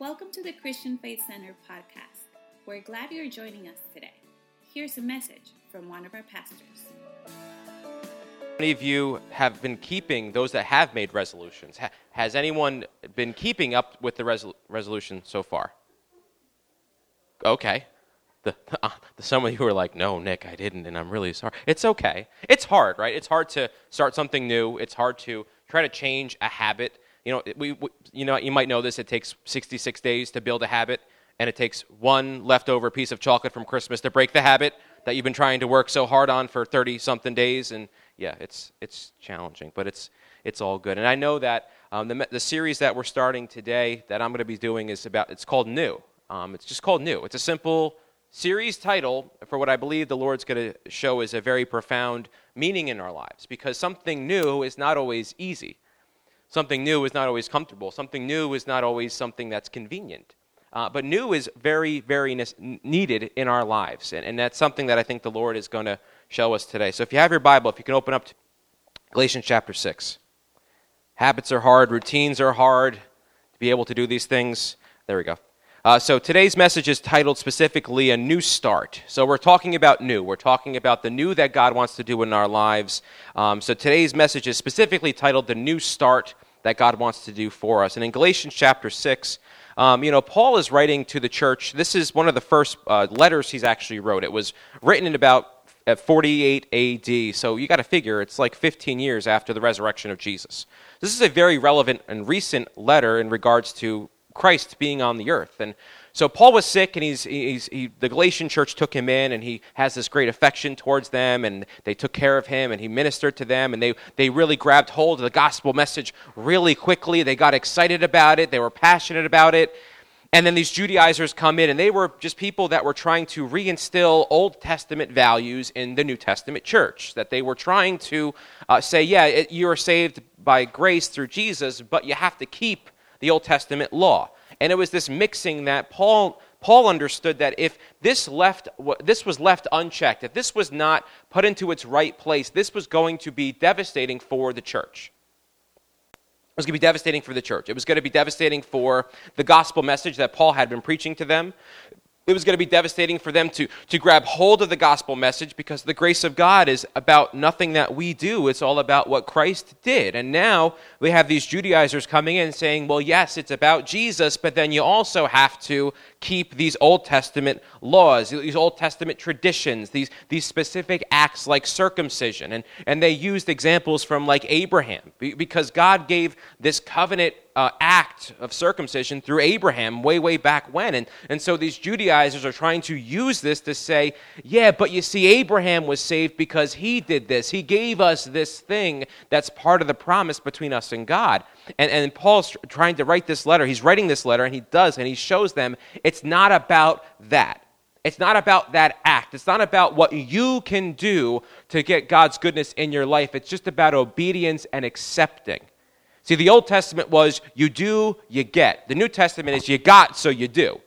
Welcome to the Christian Faith Center podcast. We're glad you're joining us today. Here's a message from one of our pastors. many of you have been keeping those that have made resolutions? Ha- has anyone been keeping up with the resol- resolution so far? Okay. The, uh, the, some of you are like, no, Nick, I didn't, and I'm really sorry. It's okay. It's hard, right? It's hard to start something new. It's hard to try to change a habit. You know, we, we, you know, you might know this. It takes 66 days to build a habit, and it takes one leftover piece of chocolate from Christmas to break the habit that you've been trying to work so hard on for 30 something days. And yeah, it's it's challenging, but it's it's all good. And I know that um, the the series that we're starting today that I'm going to be doing is about. It's called New. Um, it's just called New. It's a simple series title for what I believe the Lord's going to show is a very profound meaning in our lives because something new is not always easy. Something new is not always comfortable. Something new is not always something that's convenient. Uh, but new is very, very ne- needed in our lives. And, and that's something that I think the Lord is going to show us today. So if you have your Bible, if you can open up to Galatians chapter 6. Habits are hard, routines are hard. To be able to do these things, there we go. Uh, so today's message is titled specifically A New Start. So we're talking about new. We're talking about the new that God wants to do in our lives. Um, so today's message is specifically titled The New Start that God wants to do for us. And in Galatians chapter 6, um, you know, Paul is writing to the church. This is one of the first uh, letters he's actually wrote. It was written in about at 48 AD. So you got to figure it's like 15 years after the resurrection of Jesus. This is a very relevant and recent letter in regards to Christ being on the earth. And so Paul was sick, and he's, he's he, the Galatian church took him in, and he has this great affection towards them, and they took care of him, and he ministered to them, and they, they really grabbed hold of the gospel message really quickly. They got excited about it, they were passionate about it. And then these Judaizers come in, and they were just people that were trying to reinstill Old Testament values in the New Testament church. That they were trying to uh, say, yeah, it, you are saved by grace through Jesus, but you have to keep the Old Testament law. And it was this mixing that Paul Paul understood that if this left this was left unchecked, if this was not put into its right place, this was going to be devastating for the church. It was going to be devastating for the church. It was going to be devastating for the gospel message that Paul had been preaching to them it was going to be devastating for them to, to grab hold of the gospel message because the grace of God is about nothing that we do. It's all about what Christ did. And now we have these Judaizers coming in saying, well, yes, it's about Jesus, but then you also have to keep these Old Testament laws, these Old Testament traditions, these, these specific acts like circumcision. And, and they used examples from like Abraham because God gave this covenant uh, act of circumcision through Abraham way, way back when. And, and so these Judaizers are trying to use this to say, yeah, but you see, Abraham was saved because he did this. He gave us this thing that's part of the promise between us and God. And, and Paul's trying to write this letter. He's writing this letter, and he does, and he shows them it's not about that. It's not about that act. It's not about what you can do to get God's goodness in your life. It's just about obedience and accepting. See, the Old Testament was you do, you get. The New Testament is you got, so you do.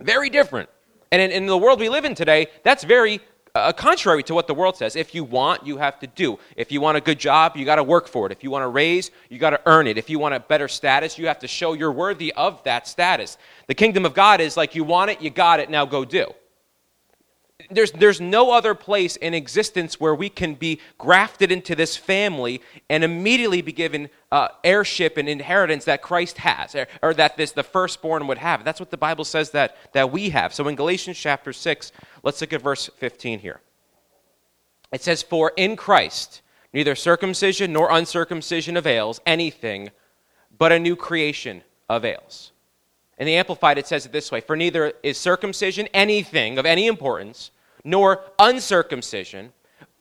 Very different. And in, in the world we live in today, that's very uh, contrary to what the world says. If you want, you have to do. If you want a good job, you got to work for it. If you want a raise, you got to earn it. If you want a better status, you have to show you're worthy of that status. The kingdom of God is like you want it, you got it, now go do there's, there's no other place in existence where we can be grafted into this family and immediately be given uh, heirship and inheritance that Christ has, or, or, that this the firstborn would have. That's what the Bible says that, that we have. So in Galatians chapter 6, let's look at verse 15 here. It says, For in Christ neither circumcision nor uncircumcision avails anything, but a new creation avails. In the Amplified, it says it this way For neither is circumcision anything of any importance, nor uncircumcision,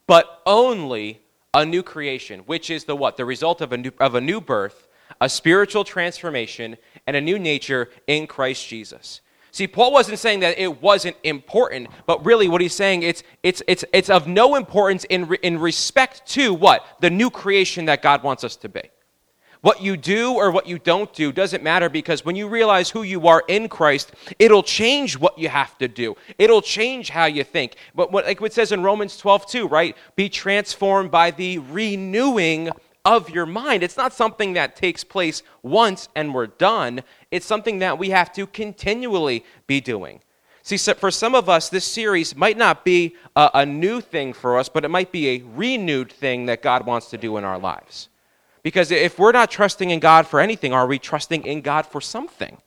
but only a new creation, which is the what? The result of a new, of a new birth, a spiritual transformation, and a new nature in Christ Jesus. See, Paul wasn't saying that it wasn't important, but really what he's saying, it's, it's, it's, it's of no importance in, in respect to what? The new creation that God wants us to be. What you do or what you don't do doesn't matter because when you realize who you are in Christ, it'll change what you have to do. It'll change how you think. But what, like it says in Romans 12, 2, right? Be transformed by the renewing of your mind. It's not something that takes place once and we're done. It's something that we have to continually be doing. See, for some of us, this series might not be a, a, new thing for us, but it might be a renewed thing that God wants to do in our lives. Because if we're not trusting in God for anything, are we trusting in God for something?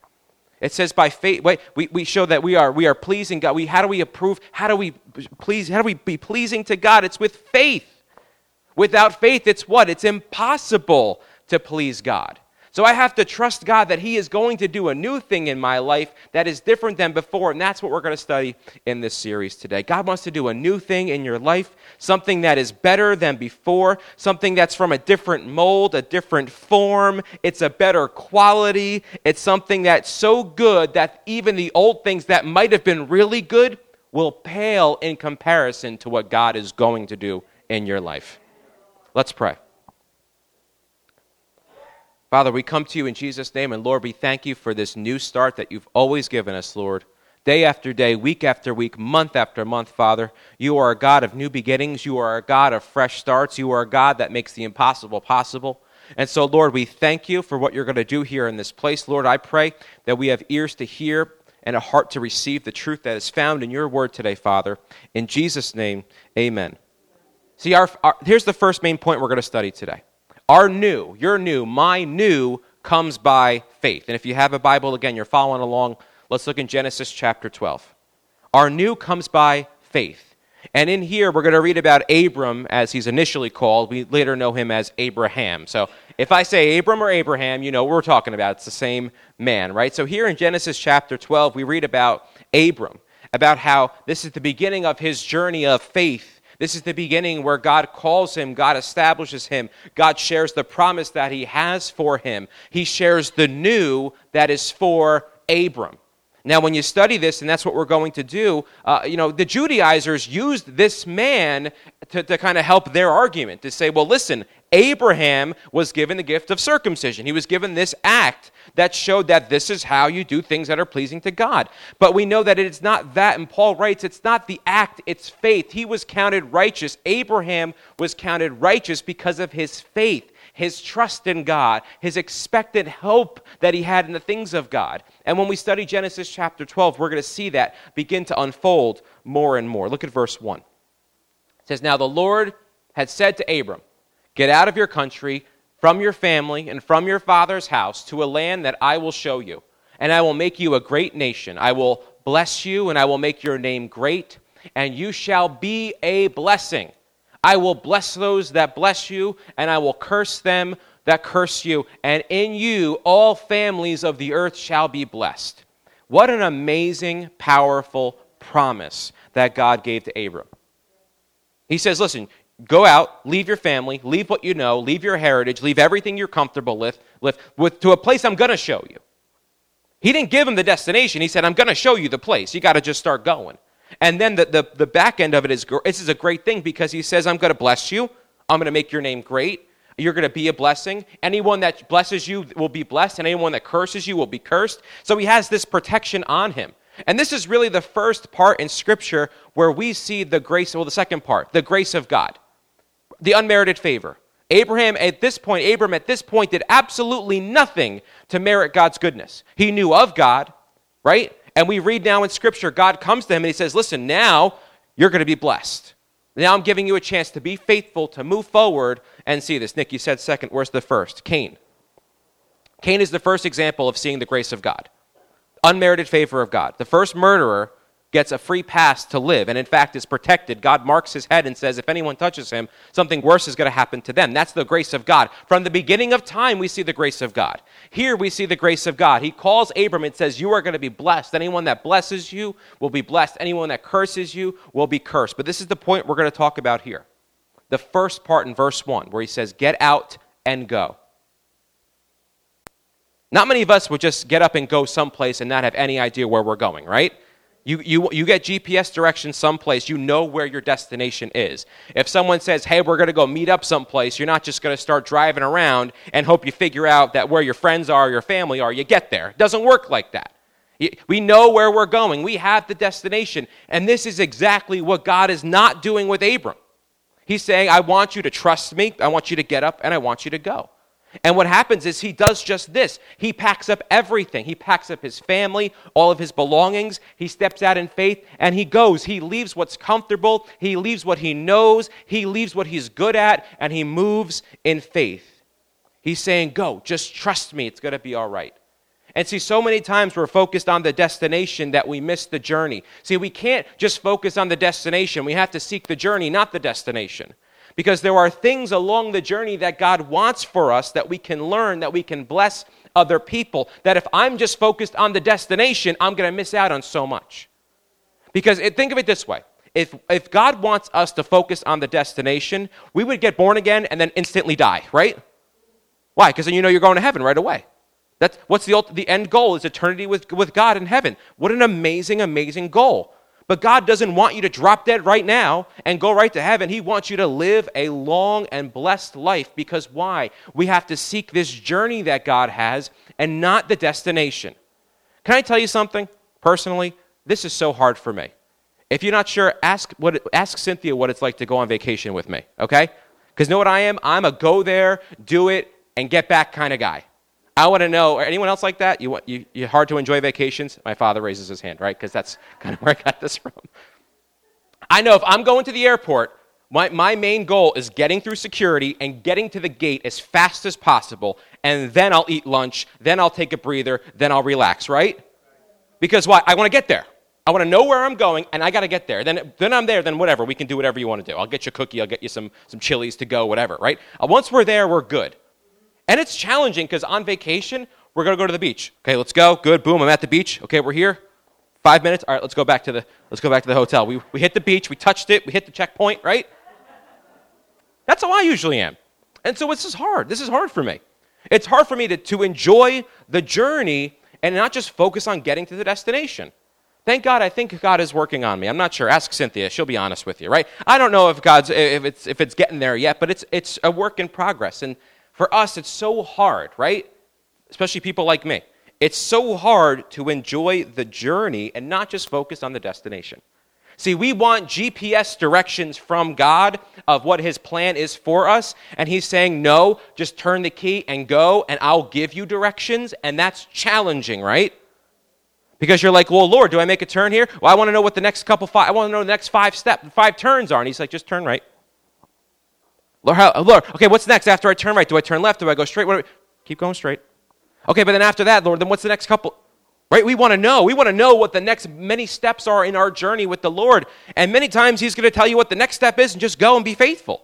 It says by faith, wait, we, we show that we are, we are pleasing God. We, how do we approve? How do we please? How do we be pleasing to God? It's with faith. Without faith, it's what? It's impossible to please God. So I have to trust God that He is going to do a new thing in my life that is different than before. And that's what we're going to study in this series today. God wants to do a new thing in your life, something that is better than before, something that's from a different mold, a different form. It's a better quality. It's something that's so good that even the old things that might have been really good will pale in comparison to what God is going to do in your life. Let's pray. Father, we come to you in Jesus' name, and Lord, we thank you for this new start that you've always given us, Lord. Day after day, week after week, month after month, Father, you are a God of new beginnings. You are a God of fresh starts. You are a God that makes the impossible possible. And so, Lord, we thank you for what you're going to do here in this place. Lord, I pray that we have ears to hear and a heart to receive the truth that is found in your word today, Father. In Jesus' name, amen. See, our, our, here's the first main point we're going to study today. Our new, your new, my new comes by faith. And if you have a Bible, again, you're following along. Let's look in Genesis chapter 12. Our new comes by faith. And in here, we're going to read about Abram as he's initially called. We later know him as Abraham. So if I say Abram or Abraham, you know what we're talking about. It's the same man, right? So here in Genesis chapter 12, we read about Abram, about how this is the beginning of his journey of faith this is the beginning where God calls him, God establishes him, God shares the promise that he has for him. He shares the new that is for Abram. Now, when you study this, and that's what we're going to do, uh, you know, the Judaizers used this man to, to kind of help their argument to say, well, listen, Abraham was given the gift of circumcision. He was given this act that showed that this is how you do things that are pleasing to God. But we know that it's not that, and Paul writes, it's not the act, it's faith. He was counted righteous. Abraham was counted righteous because of his faith his trust in God, his expected hope that he had in the things of God. And when we study Genesis chapter 12, we're going to see that begin to unfold more and more. Look at verse 1. It says, Now the Lord had said to Abram, Get out of your country, from your family, and from your father's house to a land that I will show you. And I will make you a great nation. I will bless you, and I will make your name great, and you shall be a blessing. I will bless those that bless you, and I will curse them that curse you, and in you all families of the earth shall be blessed. What an amazing, powerful promise that God gave to Abram. He says, Listen, go out, leave your family, leave what you know, leave your heritage, leave everything you're comfortable with, with, with to a place I'm going to show you. He didn't give him the destination. He said, I'm going to show you the place. You got to just start going. And then the, the, the back end of it is this is a great thing because he says, I'm going to bless you. I'm going to make your name great. You're going to be a blessing. Anyone that blesses you will be blessed, and anyone that curses you will be cursed. So he has this protection on him. And this is really the first part in Scripture where we see the grace, well, the second part, the grace of God, the unmerited favor. Abraham, at this point, Abram at this point did absolutely nothing to merit God's goodness. He knew of God, right? And we read now in Scripture, God comes to him and he says, Listen, now you're going to be blessed. Now I'm giving you a chance to be faithful, to move forward and see this. Nick, you said second. Where's the first? Cain. Cain is the first example of seeing the grace of God, unmerited favor of God. The first murderer gets a free pass to live. And in fact is protected. God marks his head and says if anyone touches him something worse is going to happen to them. That's the grace of god. From the beginning of time we see the grace of god. Here we see the grace of god. He calls abram and says you are going to be blessed. Anyone that blesses you will be blessed. Anyone that curses you will be cursed. But this is the point we're going to talk about here. The first part in verse 1 where he says get out and go. Not many of us would just get up and go someplace and not have any idea where we're going right you, you, you get GPS directions someplace, you know where your destination is. If someone says, hey, we're going to go meet up someplace, you're not just going to start driving around and hope you figure out that where your friends are, your family are, you get there. It doesn't work like that. We know where we're going, we have the destination. And this is exactly what God is not doing with Abram. He's saying, I want you to trust me, I want you to get up, and I want you to go. And what happens is he does just this. He packs up everything. He packs up his family, all of his belongings. He steps out in faith and he goes. He leaves what's comfortable. He leaves what he knows. He leaves what he's good at and he moves in faith. He's saying, Go, just trust me. It's going to be all right. And see, so many times we're focused on the destination that we miss the journey. See, we can't just focus on the destination. We have to seek the journey, not the destination. Because there are things along the journey that God wants for us that we can learn, that we can bless other people. That if I'm just focused on the destination, I'm going to miss out on so much. Because it, think of it this way if, if God wants us to focus on the destination, we would get born again and then instantly die, right? Why? Because then you know you're going to heaven right away. That's what's the, the end goal is eternity with, with God in heaven. What an amazing, amazing goal. But God doesn't want you to drop dead right now and go right to heaven. He wants you to live a long and blessed life because why? We have to seek this journey that God has and not the destination. Can I tell you something? Personally, this is so hard for me. If you're not sure, ask, what, ask Cynthia what it's like to go on vacation with me, okay? Because know what I am? I'm a go there, do it, and get back kind of guy. I want to know, anyone else like that? You, you, you're hard to enjoy vacations? My father raises his hand, right? Because that's kind of where I got this from. I know if I'm going to the airport, my, my main goal is getting through security and getting to the gate as fast as possible, and then I'll eat lunch, then I'll take a breather, then I'll relax, right? Because why? I want to get there. I want to know where I'm going, and I got to get there. Then, then I'm there, then whatever. We can do whatever you want to do. I'll get you a cookie, I'll get you some, some chilies to go, whatever, right? Uh, once we're there, we're good. And it's challenging because on vacation, we're going to go to the beach. Okay, let's go. Good. Boom, I'm at the beach. Okay, we're here. Five minutes. All right, let's go back to the, let's go back to the hotel. We, we hit the beach. We touched it. We hit the checkpoint, right? That's how I usually am. And so this is hard. This is hard for me. It's hard for me to, to enjoy the journey and not just focus on getting to the destination. Thank God, I think God is working on me. I'm not sure. Ask Cynthia; she'll be honest with you, right? I don't know if God's if it's if it's getting there yet, but it's it's a work in progress. And for us, it's so hard, right? Especially people like me. It's so hard to enjoy the journey and not just focus on the destination. See, we want GPS directions from God of what His plan is for us. And He's saying, no, just turn the key and go, and I'll give you directions. And that's challenging, right? Because you're like, well, Lord, do I make a turn here? Well, I want to know what the next couple five, I want to know the next five step, five turns are. And He's like, just turn right. Lord, how, Lord, okay, what's next after I turn right? Do I turn left? Do I go straight? What, keep going straight. Okay, but then after that, Lord, then what's the next couple? Right? We want to know. We want to know what the next many steps are in our journey with the Lord. And many times He's going to tell you what the next step is and just go and be faithful.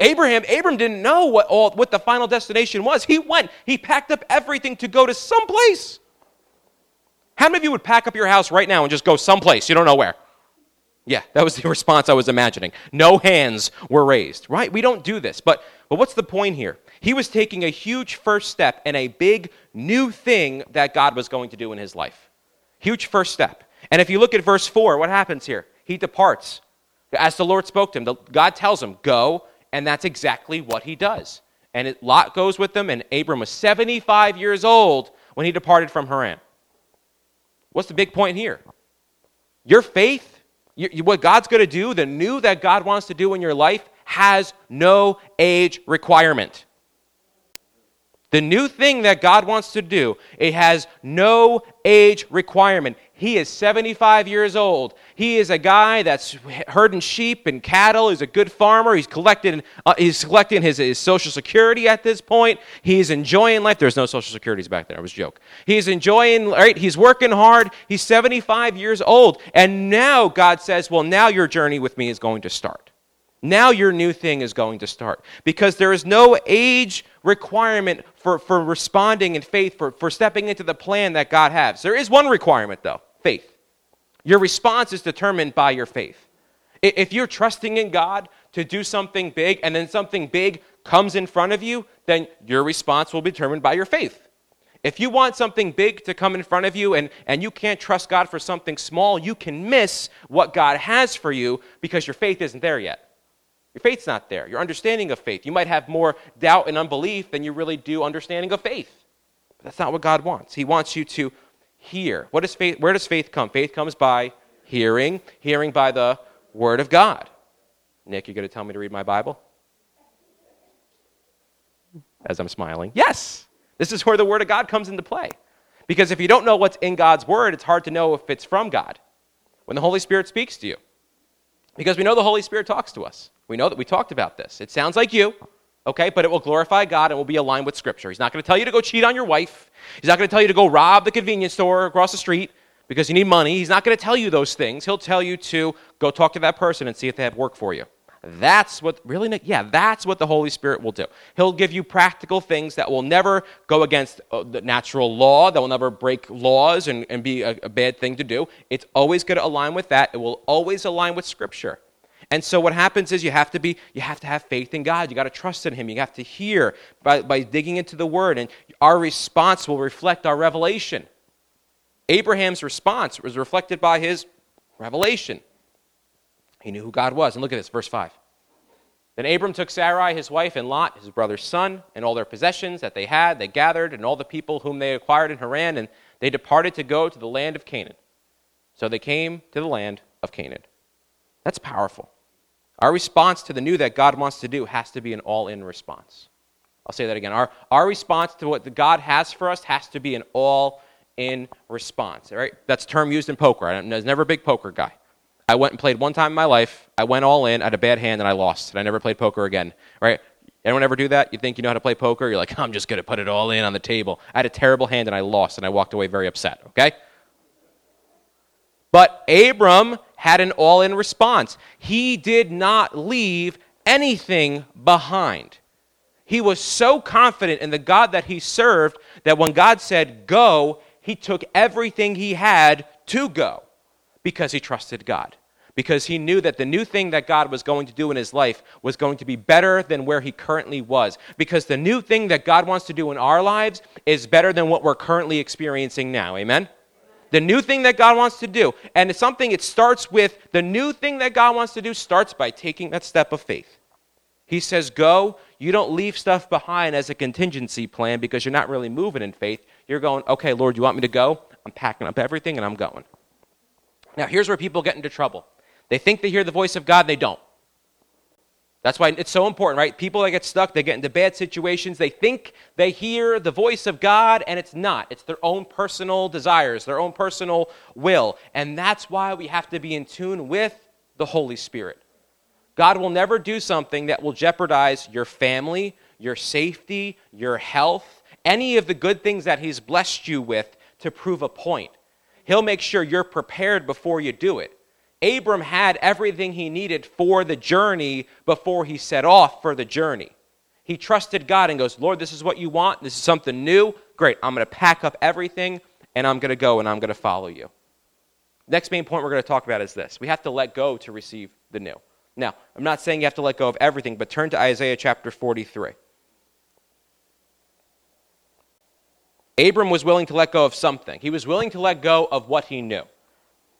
Abraham, Abram didn't know what, all, what the final destination was. He went, he packed up everything to go to some place. How many of you would pack up your house right now and just go someplace? You don't know where. Yeah, that was the response I was imagining. No hands were raised, right? We don't do this. But, but what's the point here? He was taking a huge first step in a big new thing that God was going to do in his life. Huge first step. And if you look at verse 4, what happens here? He departs. As the Lord spoke to him, God tells him, Go, and that's exactly what he does. And Lot goes with them, and Abram was 75 years old when he departed from Haran. What's the big point here? Your faith you, you, what God's going to do, the new that God wants to do in your life, has no age requirement. The new thing that God wants to do, it has no age requirement. He is 75 years old. He is a guy that's herding sheep and cattle. He's a good farmer. He's collecting, uh, he's collecting his, his Social Security at this point. He's enjoying life. There's no Social Securities back there. It was a joke. He's enjoying, right? He's working hard. He's 75 years old. And now God says, well, now your journey with me is going to start. Now your new thing is going to start. Because there is no age requirement for, for responding in faith, for, for stepping into the plan that God has. There is one requirement, though faith. Your response is determined by your faith. If you're trusting in God to do something big and then something big comes in front of you, then your response will be determined by your faith. If you want something big to come in front of you and, and you can't trust God for something small, you can miss what God has for you because your faith isn't there yet. Your faith's not there. Your understanding of faith. You might have more doubt and unbelief than you really do understanding of faith. But that's not what God wants. He wants you to hear. What is faith? Where does faith come? Faith comes by hearing, hearing by the word of God. Nick, you're going to tell me to read my Bible? As I'm smiling. Yes! This is where the Word of God comes into play. Because if you don't know what's in God's Word, it's hard to know if it's from God when the Holy Spirit speaks to you. Because we know the Holy Spirit talks to us. We know that we talked about this. It sounds like you, okay, but it will glorify God and will be aligned with Scripture. He's not going to tell you to go cheat on your wife. He's not going to tell you to go rob the convenience store across the street because you need money. He's not going to tell you those things. He'll tell you to go talk to that person and see if they have work for you. That's what, really, yeah, that's what the Holy Spirit will do. He'll give you practical things that will never go against uh, the natural law, that will never break laws and, and be a, a bad thing to do. It's always going to align with that. It will always align with Scripture. And so what happens is you have to be, you have to have faith in God. You got to trust in Him. You have to hear by, by digging into the Word, and our response will reflect our revelation. Abraham's response was reflected by his revelation. He knew who God was. And look at this, verse 5. Then Abram took Sarai, his wife, and Lot, his brother's son, and all their possessions that they had, they gathered, and all the people whom they acquired in Haran, and they departed to go to the land of Canaan. So they came to the land of Canaan. That's powerful. Our response to the new that God wants to do has to be an all in response. I'll say that again. Our, our response to what God has for us has to be an all in response. All right? That's a term used in poker. I was never a big poker guy. I went and played one time in my life. I went all in, I had a bad hand, and I lost. And I never played poker again. Right? Anyone ever do that? You think you know how to play poker? You're like, I'm just going to put it all in on the table. I had a terrible hand and I lost, and I walked away very upset. Okay? But Abram had an all in response. He did not leave anything behind. He was so confident in the God that he served that when God said, Go, he took everything he had to go because he trusted God. Because he knew that the new thing that God was going to do in his life was going to be better than where he currently was. Because the new thing that God wants to do in our lives is better than what we're currently experiencing now. Amen? The new thing that God wants to do. And it's something, it starts with the new thing that God wants to do starts by taking that step of faith. He says, Go. You don't leave stuff behind as a contingency plan because you're not really moving in faith. You're going, Okay, Lord, you want me to go? I'm packing up everything and I'm going. Now, here's where people get into trouble. They think they hear the voice of God, they don't. That's why it's so important, right? People that get stuck, they get into bad situations. They think they hear the voice of God, and it's not. It's their own personal desires, their own personal will. And that's why we have to be in tune with the Holy Spirit. God will never do something that will jeopardize your family, your safety, your health, any of the good things that He's blessed you with to prove a point. He'll make sure you're prepared before you do it. Abram had everything he needed for the journey before he set off for the journey. He trusted God and goes, Lord, this is what you want. This is something new. Great. I'm going to pack up everything and I'm going to go and I'm going to follow you. Next main point we're going to talk about is this we have to let go to receive the new. Now, I'm not saying you have to let go of everything, but turn to Isaiah chapter 43. Abram was willing to let go of something. He was willing to let go of what he knew.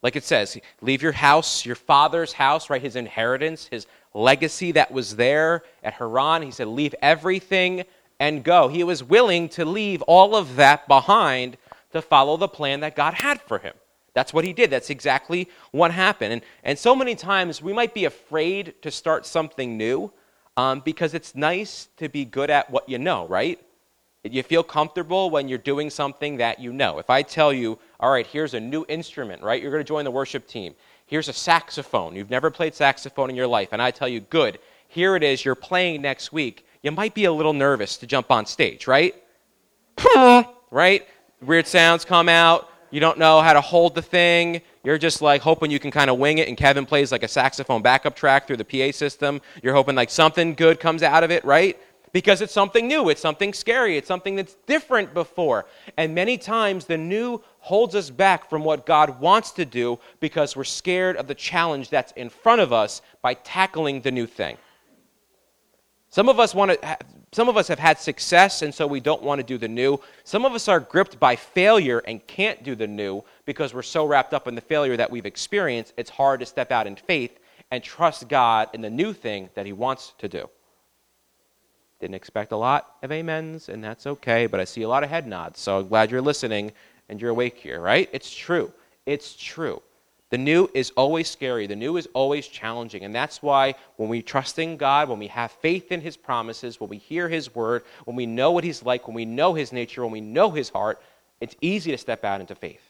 Like it says, leave your house, your father's house, right? His inheritance, his legacy that was there at Haran. He said, leave everything and go. He was willing to leave all of that behind to follow the plan that God had for him. That's what he did. That's exactly what happened. And, and so many times we might be afraid to start something new um, because it's nice to be good at what you know, right? You feel comfortable when you're doing something that you know. If I tell you, all right, here's a new instrument, right? You're going to join the worship team. Here's a saxophone. You've never played saxophone in your life. And I tell you, good, here it is. You're playing next week. You might be a little nervous to jump on stage, right? right? Weird sounds come out. You don't know how to hold the thing. You're just like hoping you can kind of wing it, and Kevin plays like a saxophone backup track through the PA system. You're hoping like something good comes out of it, right? Because it's something new, it's something scary, it's something that's different before. And many times the new holds us back from what God wants to do because we're scared of the challenge that's in front of us by tackling the new thing. Some of us want to some of us have had success and so we don't want to do the new. Some of us are gripped by failure and can't do the new because we're so wrapped up in the failure that we've experienced, it's hard to step out in faith and trust God in the new thing that he wants to do. Didn't expect a lot of amens, and that's okay, but I see a lot of head nods, so I'm glad you're listening and you're awake here, right? It's true. It's true. The new is always scary. The new is always challenging. And that's why when we trust in God, when we have faith in His promises, when we hear His word, when we know what He's like, when we know His nature, when we know His heart, it's easy to step out into faith.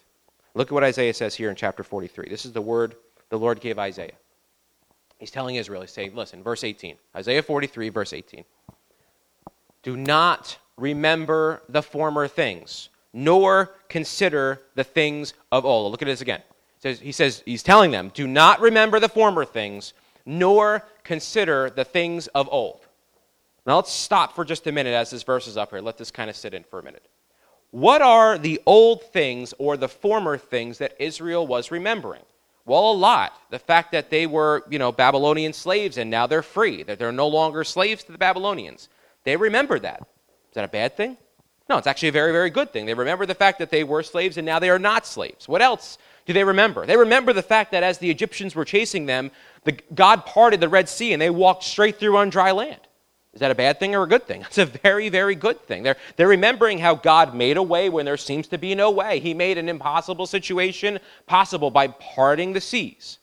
Look at what Isaiah says here in chapter 43. This is the word the Lord gave Isaiah. He's telling Israel, he's saying, listen, verse 18, Isaiah 43, verse 18. Do not remember the former things, nor consider the things of old. Look at this again. He says, he's telling them, do not remember the former things, nor consider the things of old. Now let's stop for just a minute as this verse is up here. Let this kind of sit in for a minute. What are the old things or the former things that Israel was remembering? Well, a lot. The fact that they were, you know, Babylonian slaves and now they're free, that they're no longer slaves to the Babylonians. They remember that. Is that a bad thing? No, it's actually a very, very good thing. They remember the fact that they were slaves and now they are not slaves. What else do they remember? They remember the fact that as the Egyptians were chasing them, the, God parted the Red Sea and they walked straight through on dry land. Is that a bad thing or a good thing? It's a very, very good thing. They're, they're remembering how God made a way when there seems to be no way. He made an impossible situation possible by parting the seas.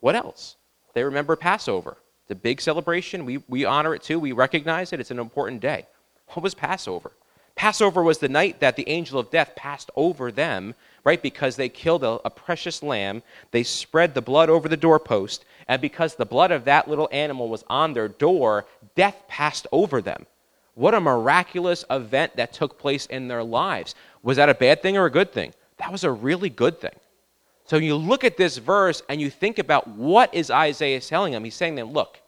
What else? They remember Passover. It's a big celebration. We, we honor it too. We recognize it. It's an important day. What was Passover? Passover was the night that the angel of death passed over them, right? Because they killed a, a precious lamb. They spread the blood over the doorpost. And because the blood of that little animal was on their door, death passed over them. What a miraculous event that took place in their lives. Was that a bad thing or a good thing? That was a really good thing. So you look at this verse and you think about what is Isaiah telling them. He's saying them, look,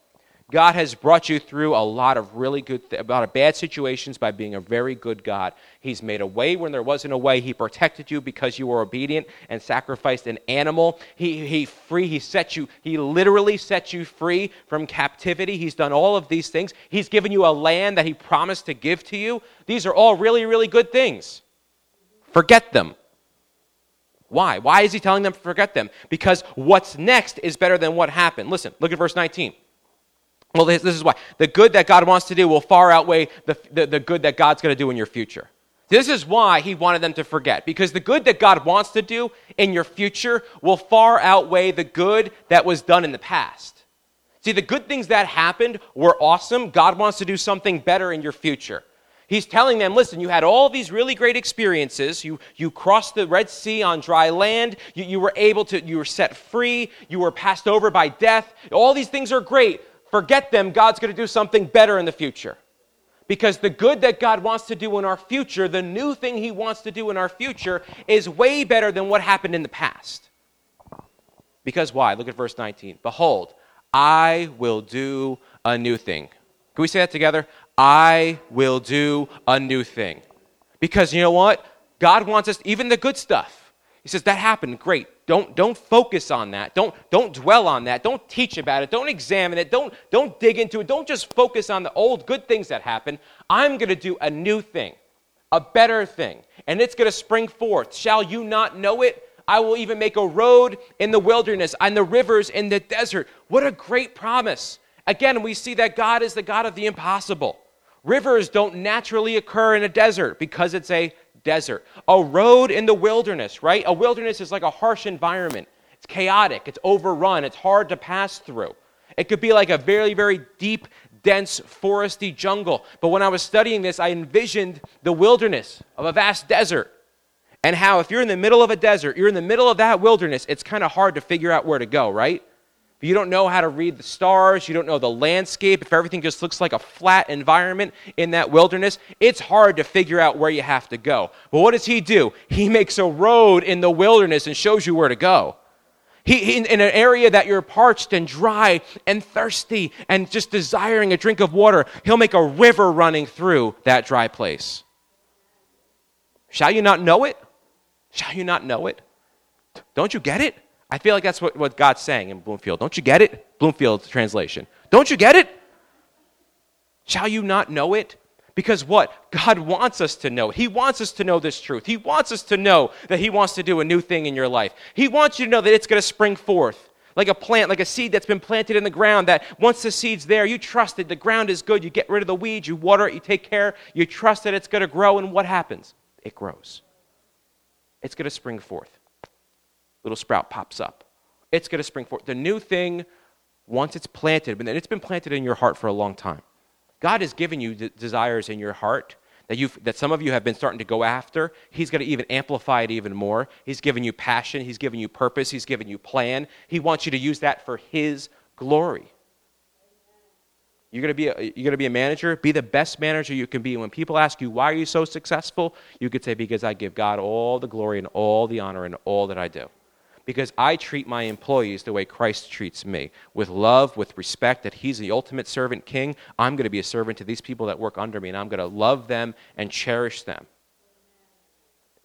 God has brought you through a lot of really good, th- a lot of bad situations by being a very good God. He's made a way when there wasn't a way. He protected you because you were obedient and sacrificed an animal. He, he free, he set you, he literally set you free from captivity. He's done all of these things. He's given you a land that he promised to give to you. These are all really, really good things. Forget them. Why? Why is he telling them to forget them? Because what's next is better than what happened. Listen, look at verse 19. Well, this, this is why. The good that God wants to do will far outweigh the, the, the good that God's going to do in your future. This is why he wanted them to forget, because the good that God wants to do in your future will far outweigh the good that was done in the past. See, the good things that happened were awesome. God wants to do something better in your future. He's telling them, listen, you had all these really great experiences. You, you crossed the Red Sea on dry land. You, you were able to, you were set free. You were passed over by death. All these things are great forget them, God's going to do something better in the future. Because the good that God wants to do in our future, the new thing He wants to do in our future, is way better than what happened in the past. Because why? Look at verse 19. Behold, I will do a new thing. Can we say that together? I will do a new thing. Because you know what? God wants us, even the good stuff. He says, that happened, great. Don't, don't focus on that. Don't, don't dwell on that. Don't teach about it. Don't examine it. Don't, don't dig into it. Don't just focus on the old good things that happened. I'm going to do a new thing, a better thing, and it's going to spring forth. Shall you not know it? I will even make a road in the wilderness and the rivers in the desert. What a great promise. Again, we see that God is the God of the impossible. Rivers don't naturally occur in a desert because it's a desert, a road in the wilderness, right? A wilderness is like a harsh environment. It's chaotic, it's overrun, it's hard to pass through. It could be like a very, very deep, dense, foresty jungle. But when I was studying this, I envisioned the wilderness of a vast desert. And how, if you're in the middle of a desert, you're in the middle of that wilderness, it's kind of hard to figure out where to go, right? You don't know how to read the stars, you don't know the landscape, if everything just looks like a flat environment in that wilderness, it's hard to figure out where you have to go. But what does he do? He makes a road in the wilderness and shows you where to go. He, in, in an area that you're parched and dry and thirsty and just desiring a drink of water, he'll make a river running through that dry place. Shall you not know it? Shall you not know it? Don't you get it? I feel like that's what, what God's saying in Bloomfield. Don't you get it? Bloomfield's translation. Don't you get it? Shall you not know it? Because what? God wants us to know. He wants us to know this truth. He wants us to know that He wants to do a new thing in your life. He wants you to know that it's going to spring forth like a plant, like a seed that's been planted in the ground, that once the seed's there, you trust that the ground is good. You get rid of the weeds, you water it, you take care, you trust that it's going to grow, and what happens? It grows. It's going to spring forth little sprout pops up. It's going to spring forth. The new thing, once it's planted, then it's been planted in your heart for a long time. God has given you d- desires in your heart that, you that some of you have been starting to go after. He's going to even amplify it even more. He's given you passion, He's given you purpose, He's given you plan. He wants you to use that for His glory. You're going, to be a, you're going to be a manager. Be the best manager you can be. When people ask you, why are you so successful? You could say, because I give God all the glory and all the honor and all that I do because I treat my employees the way Christ treats me with love, with respect, that He's the ultimate servant king. I'm going to be a servant to these people that work under me, and I'm going to love them and cherish them.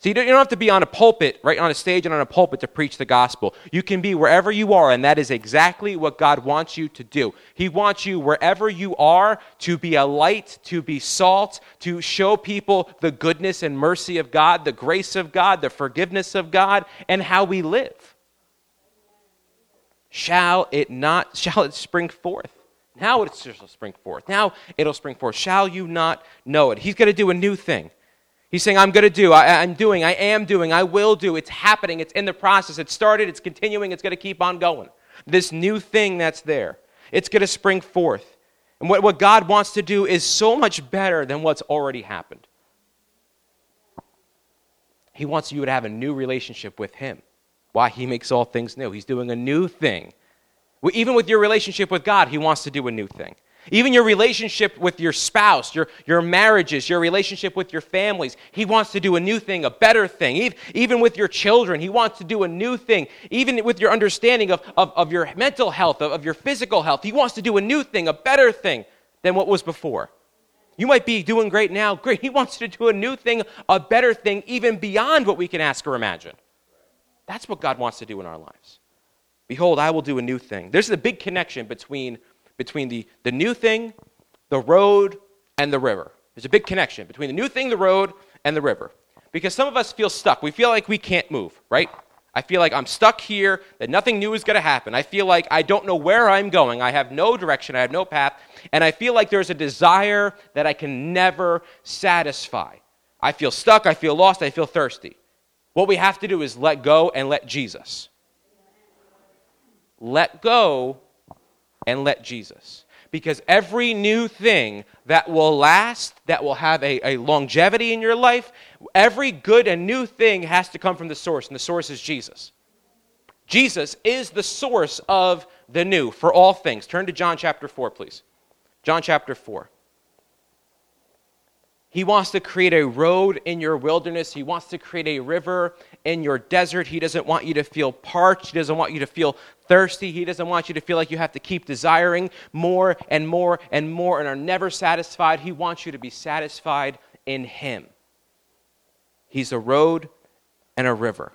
So you don't, you don't have to be on a pulpit, right on a stage and on a pulpit to preach the gospel. You can be wherever you are, and that is exactly what God wants you to do. He wants you wherever you are to be a light, to be salt, to show people the goodness and mercy of God, the grace of God, the forgiveness of God, and how we live. Shall it not, shall it spring forth? Now it shall spring forth. Now it'll spring forth. Shall you not know it? He's going to do a new thing. He's saying, I'm going to do, I, am doing, I am doing, I will do. It's happening, it's in the process. It started, it's continuing, it's going to keep on going. This new thing that's there, it's going to spring forth. And what, what God wants to do is so much better than what's already happened. He wants you to have a new relationship with Him. Why? He makes all things new. He's doing a new thing. Even with your relationship with God, He wants to do a new thing. Even your relationship with your spouse, your, your marriages, your relationship with your families, He wants to do a new thing, a better thing. Even with your children, He wants to do a new thing. Even with your understanding of, of, of your mental health, of, of your physical health, He wants to do a new thing, a better thing than what was before. You might be doing great now, great. He wants to do a new thing, a better thing, even beyond what we can ask or imagine. That's what God wants to do in our lives. Behold, I will do a new thing. There's a big connection between between the, the new thing, the road, and the river. There's a big connection between the new thing, the road, and the river. Because some of us feel stuck. We feel like we can't move, right? I feel like I'm stuck here, that nothing new is going to happen. I feel like I don't know where I'm going. I have no direction, I have no path, and I feel like there's a desire that I can never satisfy. I feel stuck, I feel lost, I feel thirsty. What we have to do is let go and let Jesus. Let go and let Jesus. Because every new thing that will last, that will have a, a longevity in your life, every good and new thing has to come from the source, and the source is Jesus. Jesus is the source of the new for all things. Turn to John chapter 4, please. John chapter 4. He wants to create a road in your wilderness. He wants to create a river in your desert. He doesn't want you to feel parched. He doesn't want you to feel thirsty. He doesn't want you to feel like you have to keep desiring more and more and more and are never satisfied. He wants you to be satisfied in Him. He's a road and a river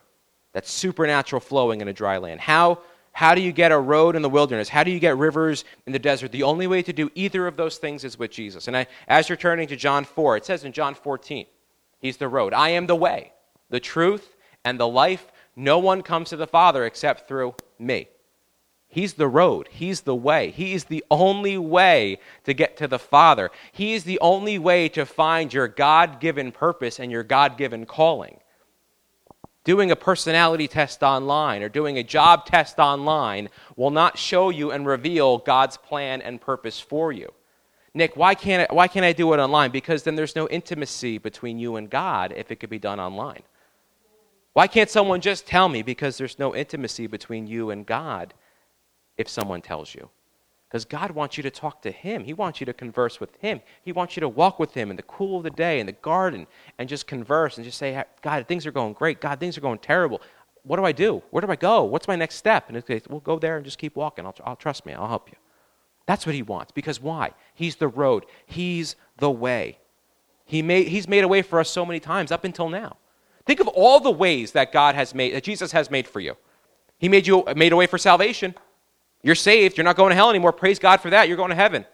that's supernatural flowing in a dry land. How? How do you get a road in the wilderness? How do you get rivers in the desert? The only way to do either of those things is with Jesus. And I, as you're turning to John 4, it says in John 14, He's the road. I am the way, the truth, and the life. No one comes to the Father except through me. He's the road. He's the way. He is the only way to get to the Father. He is the only way to find your God given purpose and your God given calling doing a personality test online or doing a job test online will not show you and reveal God's plan and purpose for you. Nick, why can't, I, why can't I do it online? Because then there's no intimacy between you and God if it could be done online. Why can't someone just tell me? Because there's no intimacy between you and God if someone tells you. Because God wants you to talk to Him. He wants you to converse with Him. He wants you to walk with Him in the cool of the day, in the garden, and just converse and just say, God, things are going great. God, things are going terrible. What do I do? Where do I go? What's my next step? And it's, we'll go there and just keep walking. I'll, I'll trust me. I'll help you. That's what He wants. Because why? He's the road, He's the way. He made, he's made a way for us so many times up until now. Think of all the ways that God has made, that Jesus has made for you. He made you made a way for salvation. You're saved. You're not going to hell anymore. Praise God for that. You're going to heaven.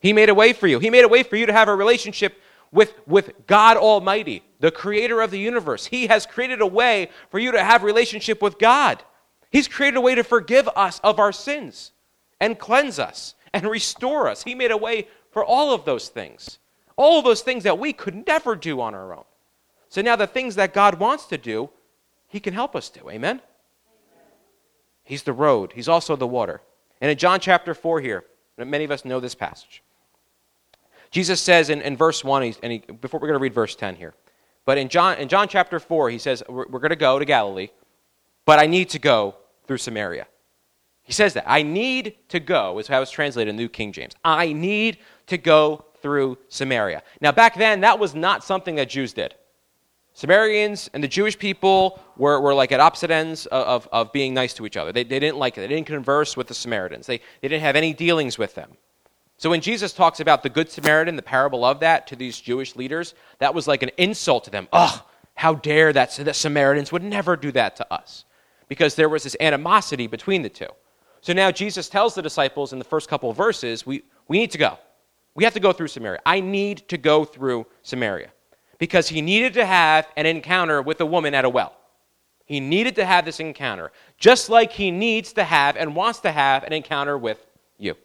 He made a way for you. He made a way for you to have a relationship with, with God Almighty, the creator of the universe. He has created a way for you to have relationship with God. He's created a way to forgive us of our sins and cleanse us and restore us. He made a way for all of those things. All of those things that we could never do on our own. So now the things that God wants to do, He can help us do. Amen? He's the road. He's also the water. And in John chapter 4 here, many of us know this passage. Jesus says in, in verse 1, and he, before we're going to read verse 10 here, but in John, in John chapter 4, he says, We're, we're going to go to Galilee, but I need to go through Samaria. He says that. I need to go, is how it's translated in New King James. I need to go through Samaria. Now, back then, that was not something that Jews did. Samaritans and the Jewish people were, were like at opposite ends of, of, being nice to each other. They, they didn't like it. They didn't converse with the Samaritans. They, they didn't have any dealings with them. So when Jesus talks about the Good Samaritan, the parable of that to these Jewish leaders, that was like an insult to them. Ugh, how dare that the Samaritans would never do that to us. Because there was this animosity between the two. So now Jesus tells the disciples in the first couple verses, we, we need to go. We have to go through Samaria. I need to go through Samaria because he needed to have an encounter with a woman at a well. He needed to have this encounter, just like he needs to have and wants to have an encounter with you.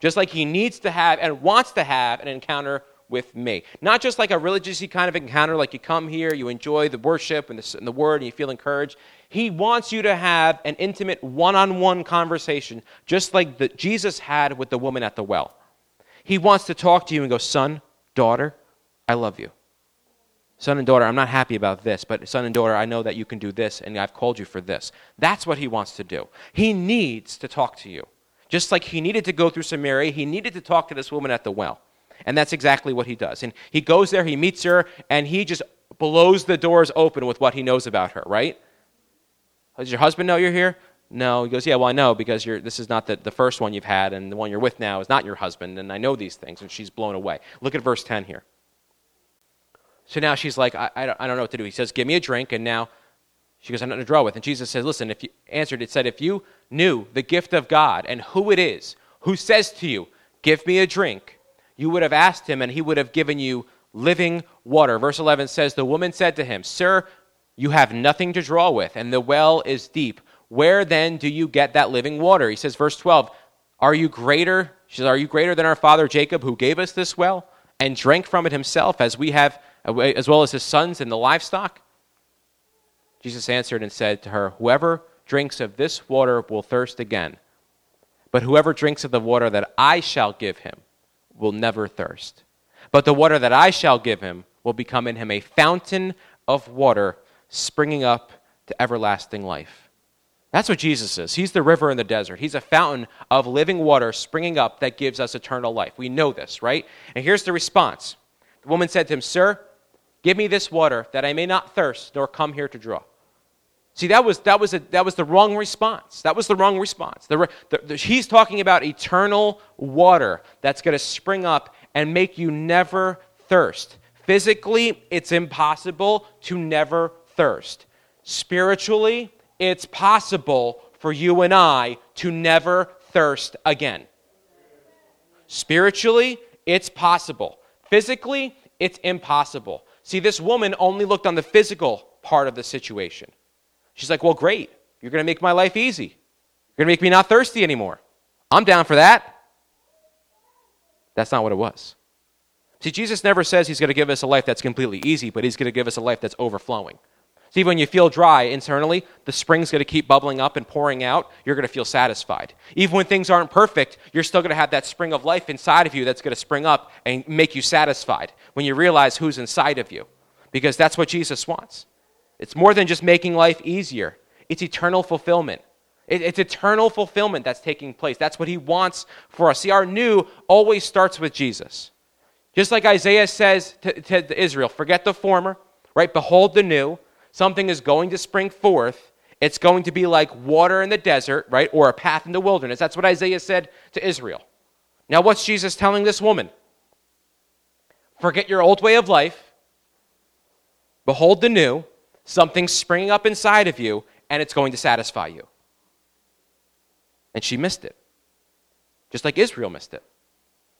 Just like he needs to have and wants to have an encounter with me. Not just like a religious kind of encounter, like you come here, you enjoy the worship and the, and the word, and you feel encouraged. He wants you to have an intimate one on one conversation, just like the, Jesus had with the woman at the well. He wants to talk to you and go, Son, daughter, I love you. Son and daughter, I'm not happy about this, but son and daughter, I know that you can do this, and I've called you for this. That's what he wants to do. He needs to talk to you. Just like he needed to go through Samaria, he needed to talk to this woman at the well. And that's exactly what he does. And he goes there, he meets her, and he just blows the doors open with what he knows about her, right? Does your husband know you're here? No. He goes, Yeah, well, I know because this is not the, the first one you've had, and the one you're with now is not your husband, and I know these things. And she's blown away. Look at verse 10 here. So now she's like, I, I, don't, I don't know what to do. He says, Give me a drink. And now she goes, I'm not to draw with. And Jesus says, Listen, if you answered, it said, If you knew the gift of God and who it is who says to you, Give me a drink, you would have asked him, and he would have given you living water. Verse 11 says, The woman said to him, Sir, you have nothing to draw with, and the well is deep. Where then do you get that living water? He says, verse 12, Are you greater? She says, Are you greater than our father Jacob, who gave us this well and drank from it himself, as we have as well as his sons and the livestock? Jesus answered and said to her, Whoever drinks of this water will thirst again. But whoever drinks of the water that I shall give him will never thirst. But the water that I shall give him will become in him a fountain of water springing up to everlasting life. That's what Jesus is. He's the river in the desert. He's a fountain of living water springing up that gives us eternal life. We know this, right? And here's the response The woman said to him, Sir, Give me this water that I may not thirst nor come here to draw. See, that was, that was, a, that was the wrong response. That was the wrong response. The, the, the, he's talking about eternal water that's going to spring up and make you never thirst. Physically, it's impossible to never thirst. Spiritually, it's possible for you and I to never thirst again. Spiritually, it's possible. Physically, it's impossible. See, this woman only looked on the physical part of the situation. She's like, Well, great. You're going to make my life easy. You're going to make me not thirsty anymore. I'm down for that. That's not what it was. See, Jesus never says he's going to give us a life that's completely easy, but he's going to give us a life that's overflowing. See, when you feel dry internally, the spring's going to keep bubbling up and pouring out. You're going to feel satisfied. Even when things aren't perfect, you're still going to have that spring of life inside of you that's going to spring up and make you satisfied when you realize who's inside of you. Because that's what Jesus wants. It's more than just making life easier, it's eternal fulfillment. It's eternal fulfillment that's taking place. That's what he wants for us. See, our new always starts with Jesus. Just like Isaiah says to, to Israel, forget the former, right? Behold the new something is going to spring forth, it's going to be like water in the desert, right? Or a path in the wilderness. That's what Isaiah said to Israel. Now, what's Jesus telling this woman? Forget your old way of life. Behold the new. Something's springing up inside of you, and it's going to satisfy you. And she missed it, just like Israel missed it.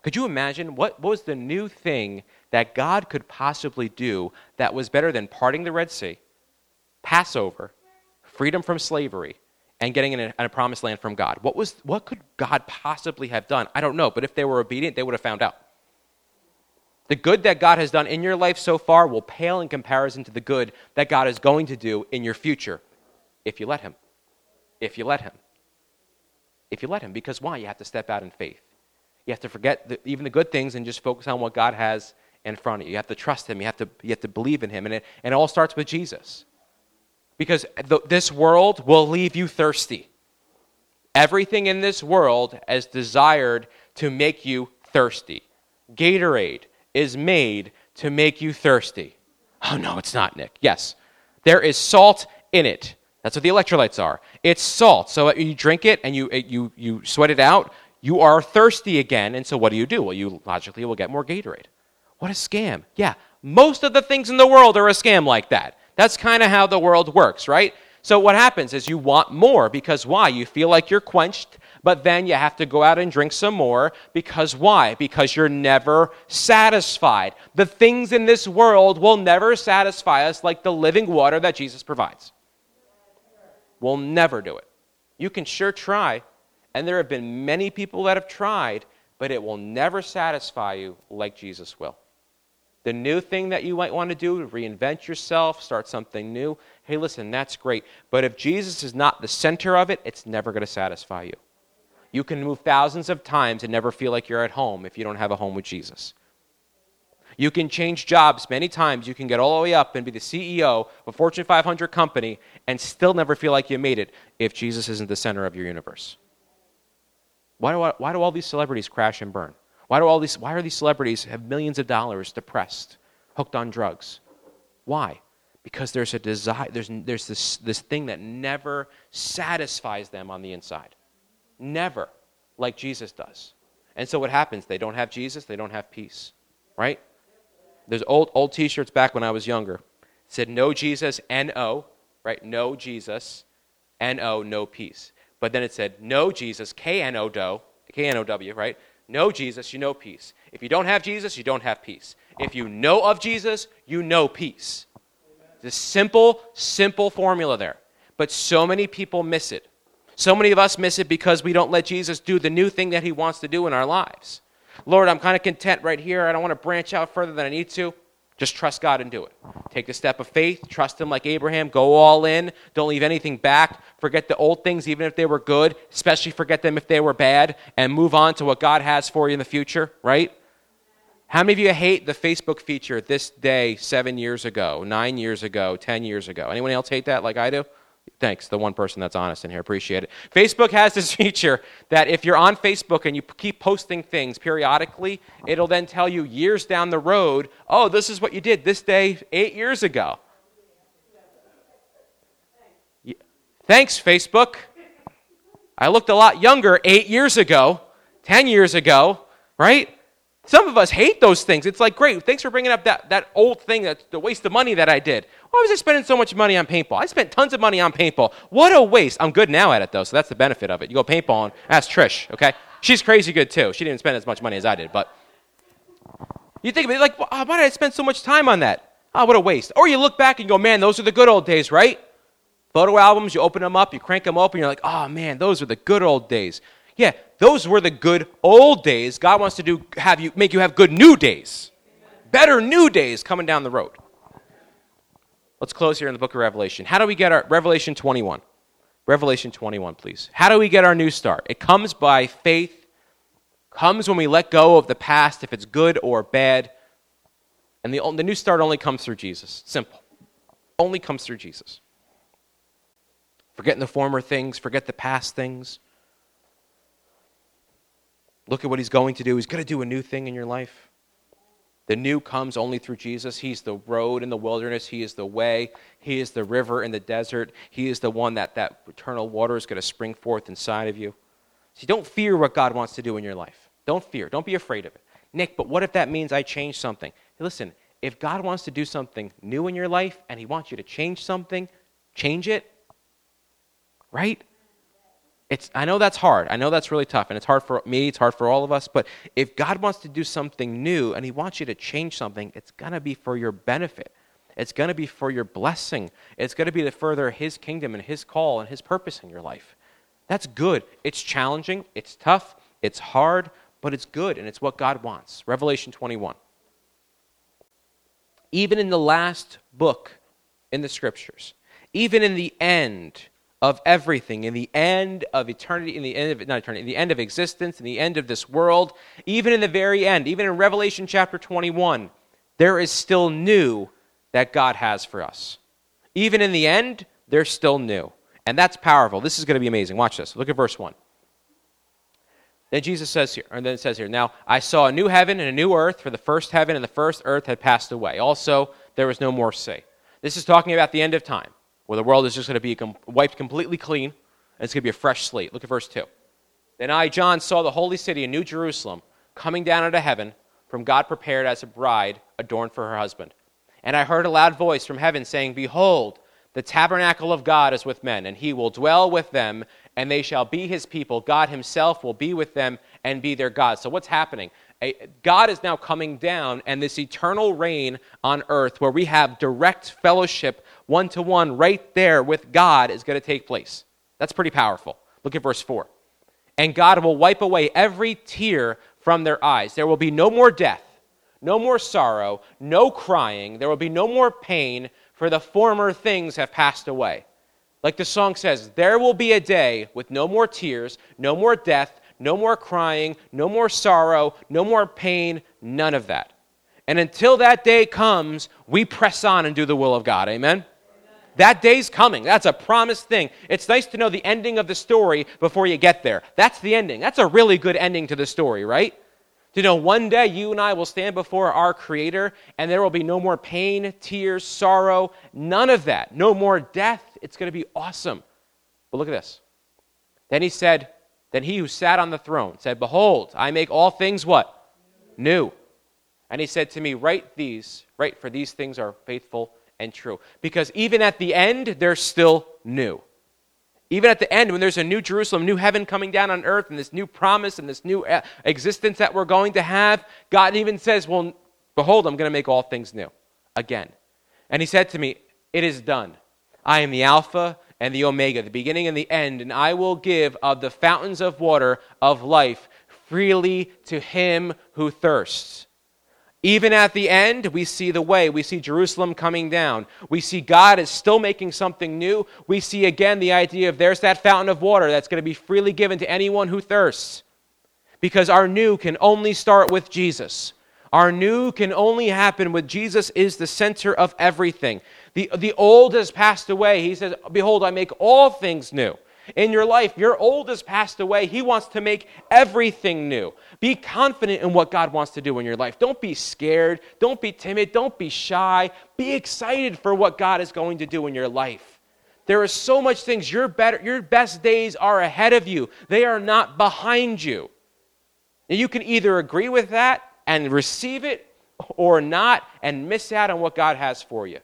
Could you imagine what, what was the new thing that God could possibly do that was better than parting the Red Sea? Passover, freedom from slavery, and getting in a, in a, promised land from God. What, was, what could God possibly have done? I don't know, but if they were obedient, they would have found out. The good that God has done in your life so far will pale in comparison to the good that God is going to do in your future if you let Him. if you let Him. If you let Him. Because why? You have to step out in faith. You have to forget the, even the good things and just focus on what God has in front of you. You have to trust Him. You have to, you have to believe in Him. And it, and it all starts with Jesus. Because the, this world will leave you thirsty. Everything in this world is desired to make you thirsty. Gatorade is made to make you thirsty. Oh, no, it's not, Nick. Yes, there is salt in it. That's what the electrolytes are. It's salt. So uh, you drink it and you, uh, you, you sweat it out, you are thirsty again. And so what do you do? Well, you logically will get more Gatorade. What a scam. Yeah, most of the things in the world are a scam like that. That's kind of how the world works, right? So what happens is you want more because why? You feel like you're quenched, but then you have to go out and drink some more because why? Because you're never satisfied. The things in this world will never satisfy us like the living water that Jesus provides. We'll never do it. You can sure try, and there have been many people that have tried, but it will never satisfy you like Jesus will. The new thing that you might want to do, reinvent yourself, start something new. Hey, listen, that's great. But if Jesus is not the center of it, it's never going to satisfy you. You can move thousands of times and never feel like you're at home if you don't have a home with Jesus. You can change jobs many times. You can get all the way up and be the CEO of a Fortune 500 company and still never feel like you made it if Jesus isn't the center of your universe. Why do, I, why do all these celebrities crash and burn? Why, do all these, why are these celebrities have millions of dollars depressed, hooked on drugs? Why? Because there's a desire, there's, there's this, this thing that never satisfies them on the inside. Never, like Jesus does. And so what happens? They don't have Jesus, they don't have peace, right? There's old, old t shirts back when I was younger. It said, No Jesus, N O, right? No Jesus, N O, no peace. But then it said, No Jesus, K N O W, right? Know Jesus, you know peace. If you don't have Jesus, you don't have peace. If you know of Jesus, you know peace. The simple, simple formula there. But so many people miss it. So many of us miss it because we don't let Jesus do the new thing that he wants to do in our lives. Lord, I'm kind of content right here. I don't want to branch out further than I need to. Just trust God and do it. Take the step of faith, trust Him like Abraham, go all in, don't leave anything back. Forget the old things, even if they were good, especially forget them if they were bad, and move on to what God has for you in the future, right? How many of you hate the Facebook feature this day seven years ago, nine years ago, ten years ago? Anyone else hate that like I do? Thanks, the one person that's honest in here. Appreciate it. Facebook has this feature that if you're on Facebook and you keep posting things periodically, it'll then tell you years down the road, oh, this is what you did this day eight years ago. Thanks, Facebook. I looked a lot younger eight years ago, 10 years ago, right? Some of us hate those things. It's like, great, thanks for bringing up that, that old thing, that, the waste of money that I did. Why was I spending so much money on paintball? I spent tons of money on paintball. What a waste. I'm good now at it, though, so that's the benefit of it. You go paintball and ask Trish, okay? She's crazy good, too. She didn't spend as much money as I did, but you think of it like, why did I spend so much time on that? Oh, what a waste. Or you look back and go, man, those are the good old days, right? Photo albums, you open them up, you crank them open, you're like, oh, man, those are the good old days. Yeah, those were the good old days. God wants to do have you make you have good new days. Better new days coming down the road. Let's close here in the book of Revelation. How do we get our Revelation 21? Revelation 21, please. How do we get our new start? It comes by faith. Comes when we let go of the past if it's good or bad. And the, the new start only comes through Jesus. Simple. Only comes through Jesus. Forgetting the former things, forget the past things. Look at what he's going to do. He's going to do a new thing in your life. The new comes only through Jesus. He's the road in the wilderness. He is the way. He is the river in the desert. He is the one that that eternal water is going to spring forth inside of you. See, don't fear what God wants to do in your life. Don't fear. Don't be afraid of it. Nick, but what if that means I change something? Hey, listen, if God wants to do something new in your life and He wants you to change something, change it. Right? It's, I know that's hard. I know that's really tough, and it's hard for me, it's hard for all of us. But if God wants to do something new and He wants you to change something, it's going to be for your benefit. It's going to be for your blessing. It's going to be to further His kingdom and His call and His purpose in your life. That's good. It's challenging, it's tough, it's hard, but it's good, and it's what God wants. Revelation 21. Even in the last book in the scriptures, even in the end of everything, in the end of eternity, in the end of not eternity, in the end of existence, in the end of this world, even in the very end, even in Revelation chapter 21, there is still new that God has for us. Even in the end, there's still new. And that's powerful. This is going to be amazing. Watch this. Look at verse 1. Then Jesus says here, and then it says here, Now I saw a new heaven and a new earth, for the first heaven and the first earth had passed away. Also, there was no more sea. This is talking about the end of time, where the world is just going to be wiped completely clean, and it's going to be a fresh slate. Look at verse 2. Then I, John, saw the holy city, a new Jerusalem, coming down out of heaven from God prepared as a bride adorned for her husband. And I heard a loud voice from heaven saying, Behold, the tabernacle of God is with men, and he will dwell with them, and they shall be his people. God himself will be with them and be their God. So, what's happening? God is now coming down, and this eternal reign on earth, where we have direct fellowship one to one right there with God, is going to take place. That's pretty powerful. Look at verse 4. And God will wipe away every tear from their eyes. There will be no more death, no more sorrow, no crying. There will be no more pain for the former things have passed away. Like the song says, there will be a day with no more tears, no more death, no more crying, no more sorrow, no more pain, none of that. And until that day comes, we press on and do the will of God. Amen? That day's coming. That's a promised thing. It's nice to know the ending of the story before you get there. That's the ending. That's a really good ending to the story, right? To know one day you and I will stand before our Creator and there will be no more pain, tears, sorrow, none of that. No more death. It's going to be awesome. But look at this. Then he said, Then he who sat on the throne said, Behold, I make all things what? New. And he said to me, Write these, write, for these things are faithful and true. Because even at the end, they're still new. Even at the end, when there's a new Jerusalem, new heaven coming down on earth, and this new promise and this new uh, existence that we're going to have, God even says, Well, behold, I'm going to make all things new again. And he said to me, It is done. I am the Alpha and the Omega, the beginning and the end, and I will give of the fountains of water of life freely to him who thirsts. Even at the end, we see the way. We see Jerusalem coming down. We see God is still making something new. We see again the idea of there's that fountain of water that's going to be freely given to anyone who thirsts. Because our new can only start with Jesus. Our new can only happen with Jesus is the center of everything. The, the old has passed away. He says, Behold, I make all things new in your life. Your old has passed away. He wants to make everything new. Be confident in what God wants to do in your life. Don't be scared. Don't be timid. Don't be shy. Be excited for what God is going to do in your life. There are so much things. Your, better, your best days are ahead of you, they are not behind you. And you can either agree with that and receive it or not and miss out on what God has for you.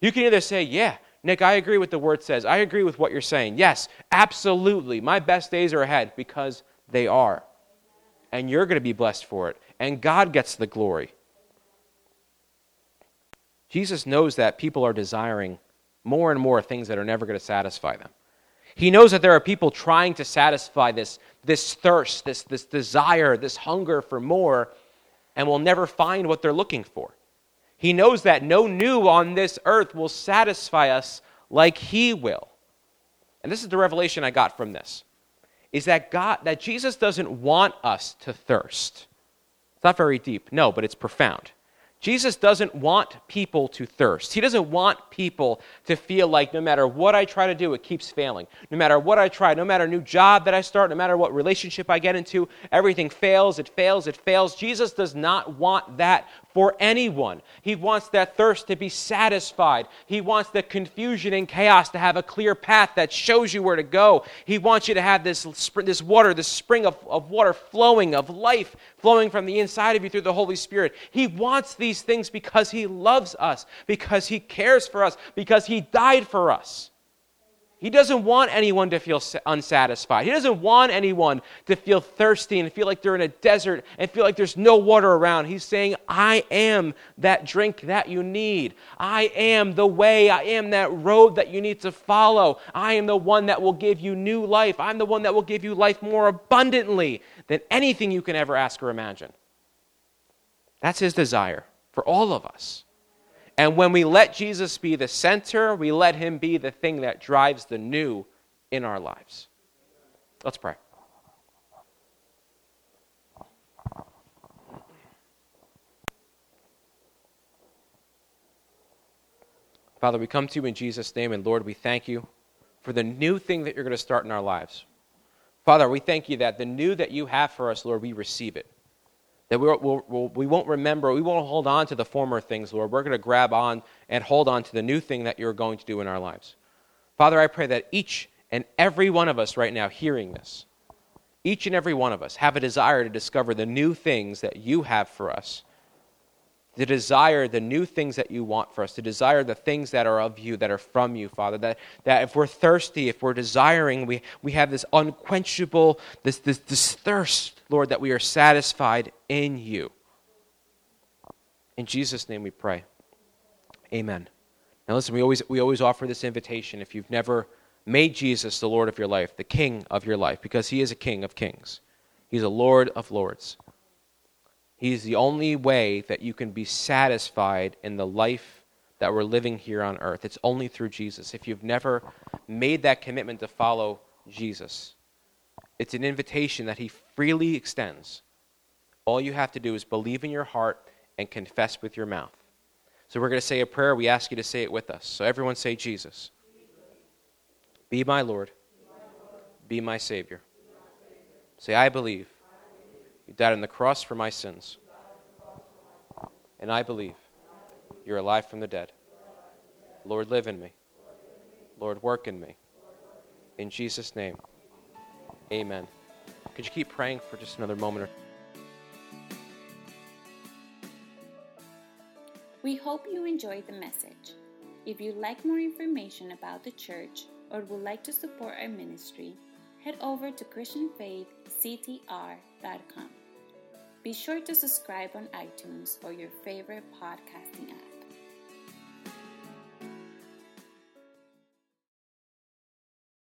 You can either say, Yeah, Nick, I agree with the word says. I agree with what you're saying. Yes, absolutely. My best days are ahead because they are. And you're going to be blessed for it. And God gets the glory. Jesus knows that people are desiring more and more things that are never going to satisfy them. He knows that there are people trying to satisfy this, this thirst, this, this desire, this hunger for more, and will never find what they're looking for. He knows that no new on this earth will satisfy us like he will. And this is the revelation I got from this. Is that God that Jesus doesn't want us to thirst. It's not very deep. No, but it's profound. Jesus doesn't want people to thirst. He doesn't want people to feel like no matter what I try to do, it keeps failing. No matter what I try, no matter new job that I start, no matter what relationship I get into, everything fails, it fails, it fails. Jesus does not want that for anyone. He wants that thirst to be satisfied. He wants the confusion and chaos to have a clear path that shows you where to go. He wants you to have this, this water, this spring of, of water flowing, of life flowing from the inside of you through the Holy Spirit. He wants these things because He loves us, because He cares for us, because He died for us. He doesn't want anyone to feel unsatisfied. He doesn't want anyone to feel thirsty and feel like they're in a desert and feel like there's no water around. He's saying, I am that drink that you need. I am the way. I am that road that you need to follow. I am the one that will give you new life. I'm the one that will give you life more abundantly than anything you can ever ask or imagine. That's his desire for all of us. And when we let Jesus be the center, we let him be the thing that drives the new in our lives. Let's pray. Father, we come to you in Jesus' name, and Lord, we thank you for the new thing that you're going to start in our lives. Father, we thank you that the new that you have for us, Lord, we receive it. That we, will we'll, we won't remember, we won't hold on to the former things, Lord. We're going to grab on and hold on to the new thing that you're going to do in our lives. Father, I pray that each and every one of us right now hearing this, each and every one of us have a desire to discover the new things that you have for us to desire the new things that you want for us, to desire the things that are of you, that are from you, Father. That, that if we're thirsty, if we're desiring, we, we have this unquenchable, this, this, this thirst, Lord, that we are satisfied in you. In Jesus' name we pray. Amen. Now listen, we always, we always offer this invitation if you've never made Jesus the Lord of your life, the King of your life, because he is a King of kings. He's a Lord of lords. He's the only way that you can be satisfied in the life that we're living here on earth. It's only through Jesus. If you've never made that commitment to follow Jesus, it's an invitation that He freely extends. All you have to do is believe in your heart and confess with your mouth. So we're going to say a prayer. We ask you to say it with us. So everyone say, Jesus, be my Lord, be my Savior. Say, I believe you died on the cross for my sins. And I believe you're alive from the dead. Lord, live in me. Lord, work in me. In Jesus' name, amen. Could you keep praying for just another moment? We hope you enjoyed the message. If you'd like more information about the church or would like to support our ministry, head over to ChristianFaithCTR.com. Be sure to subscribe on iTunes or your favorite podcasting app.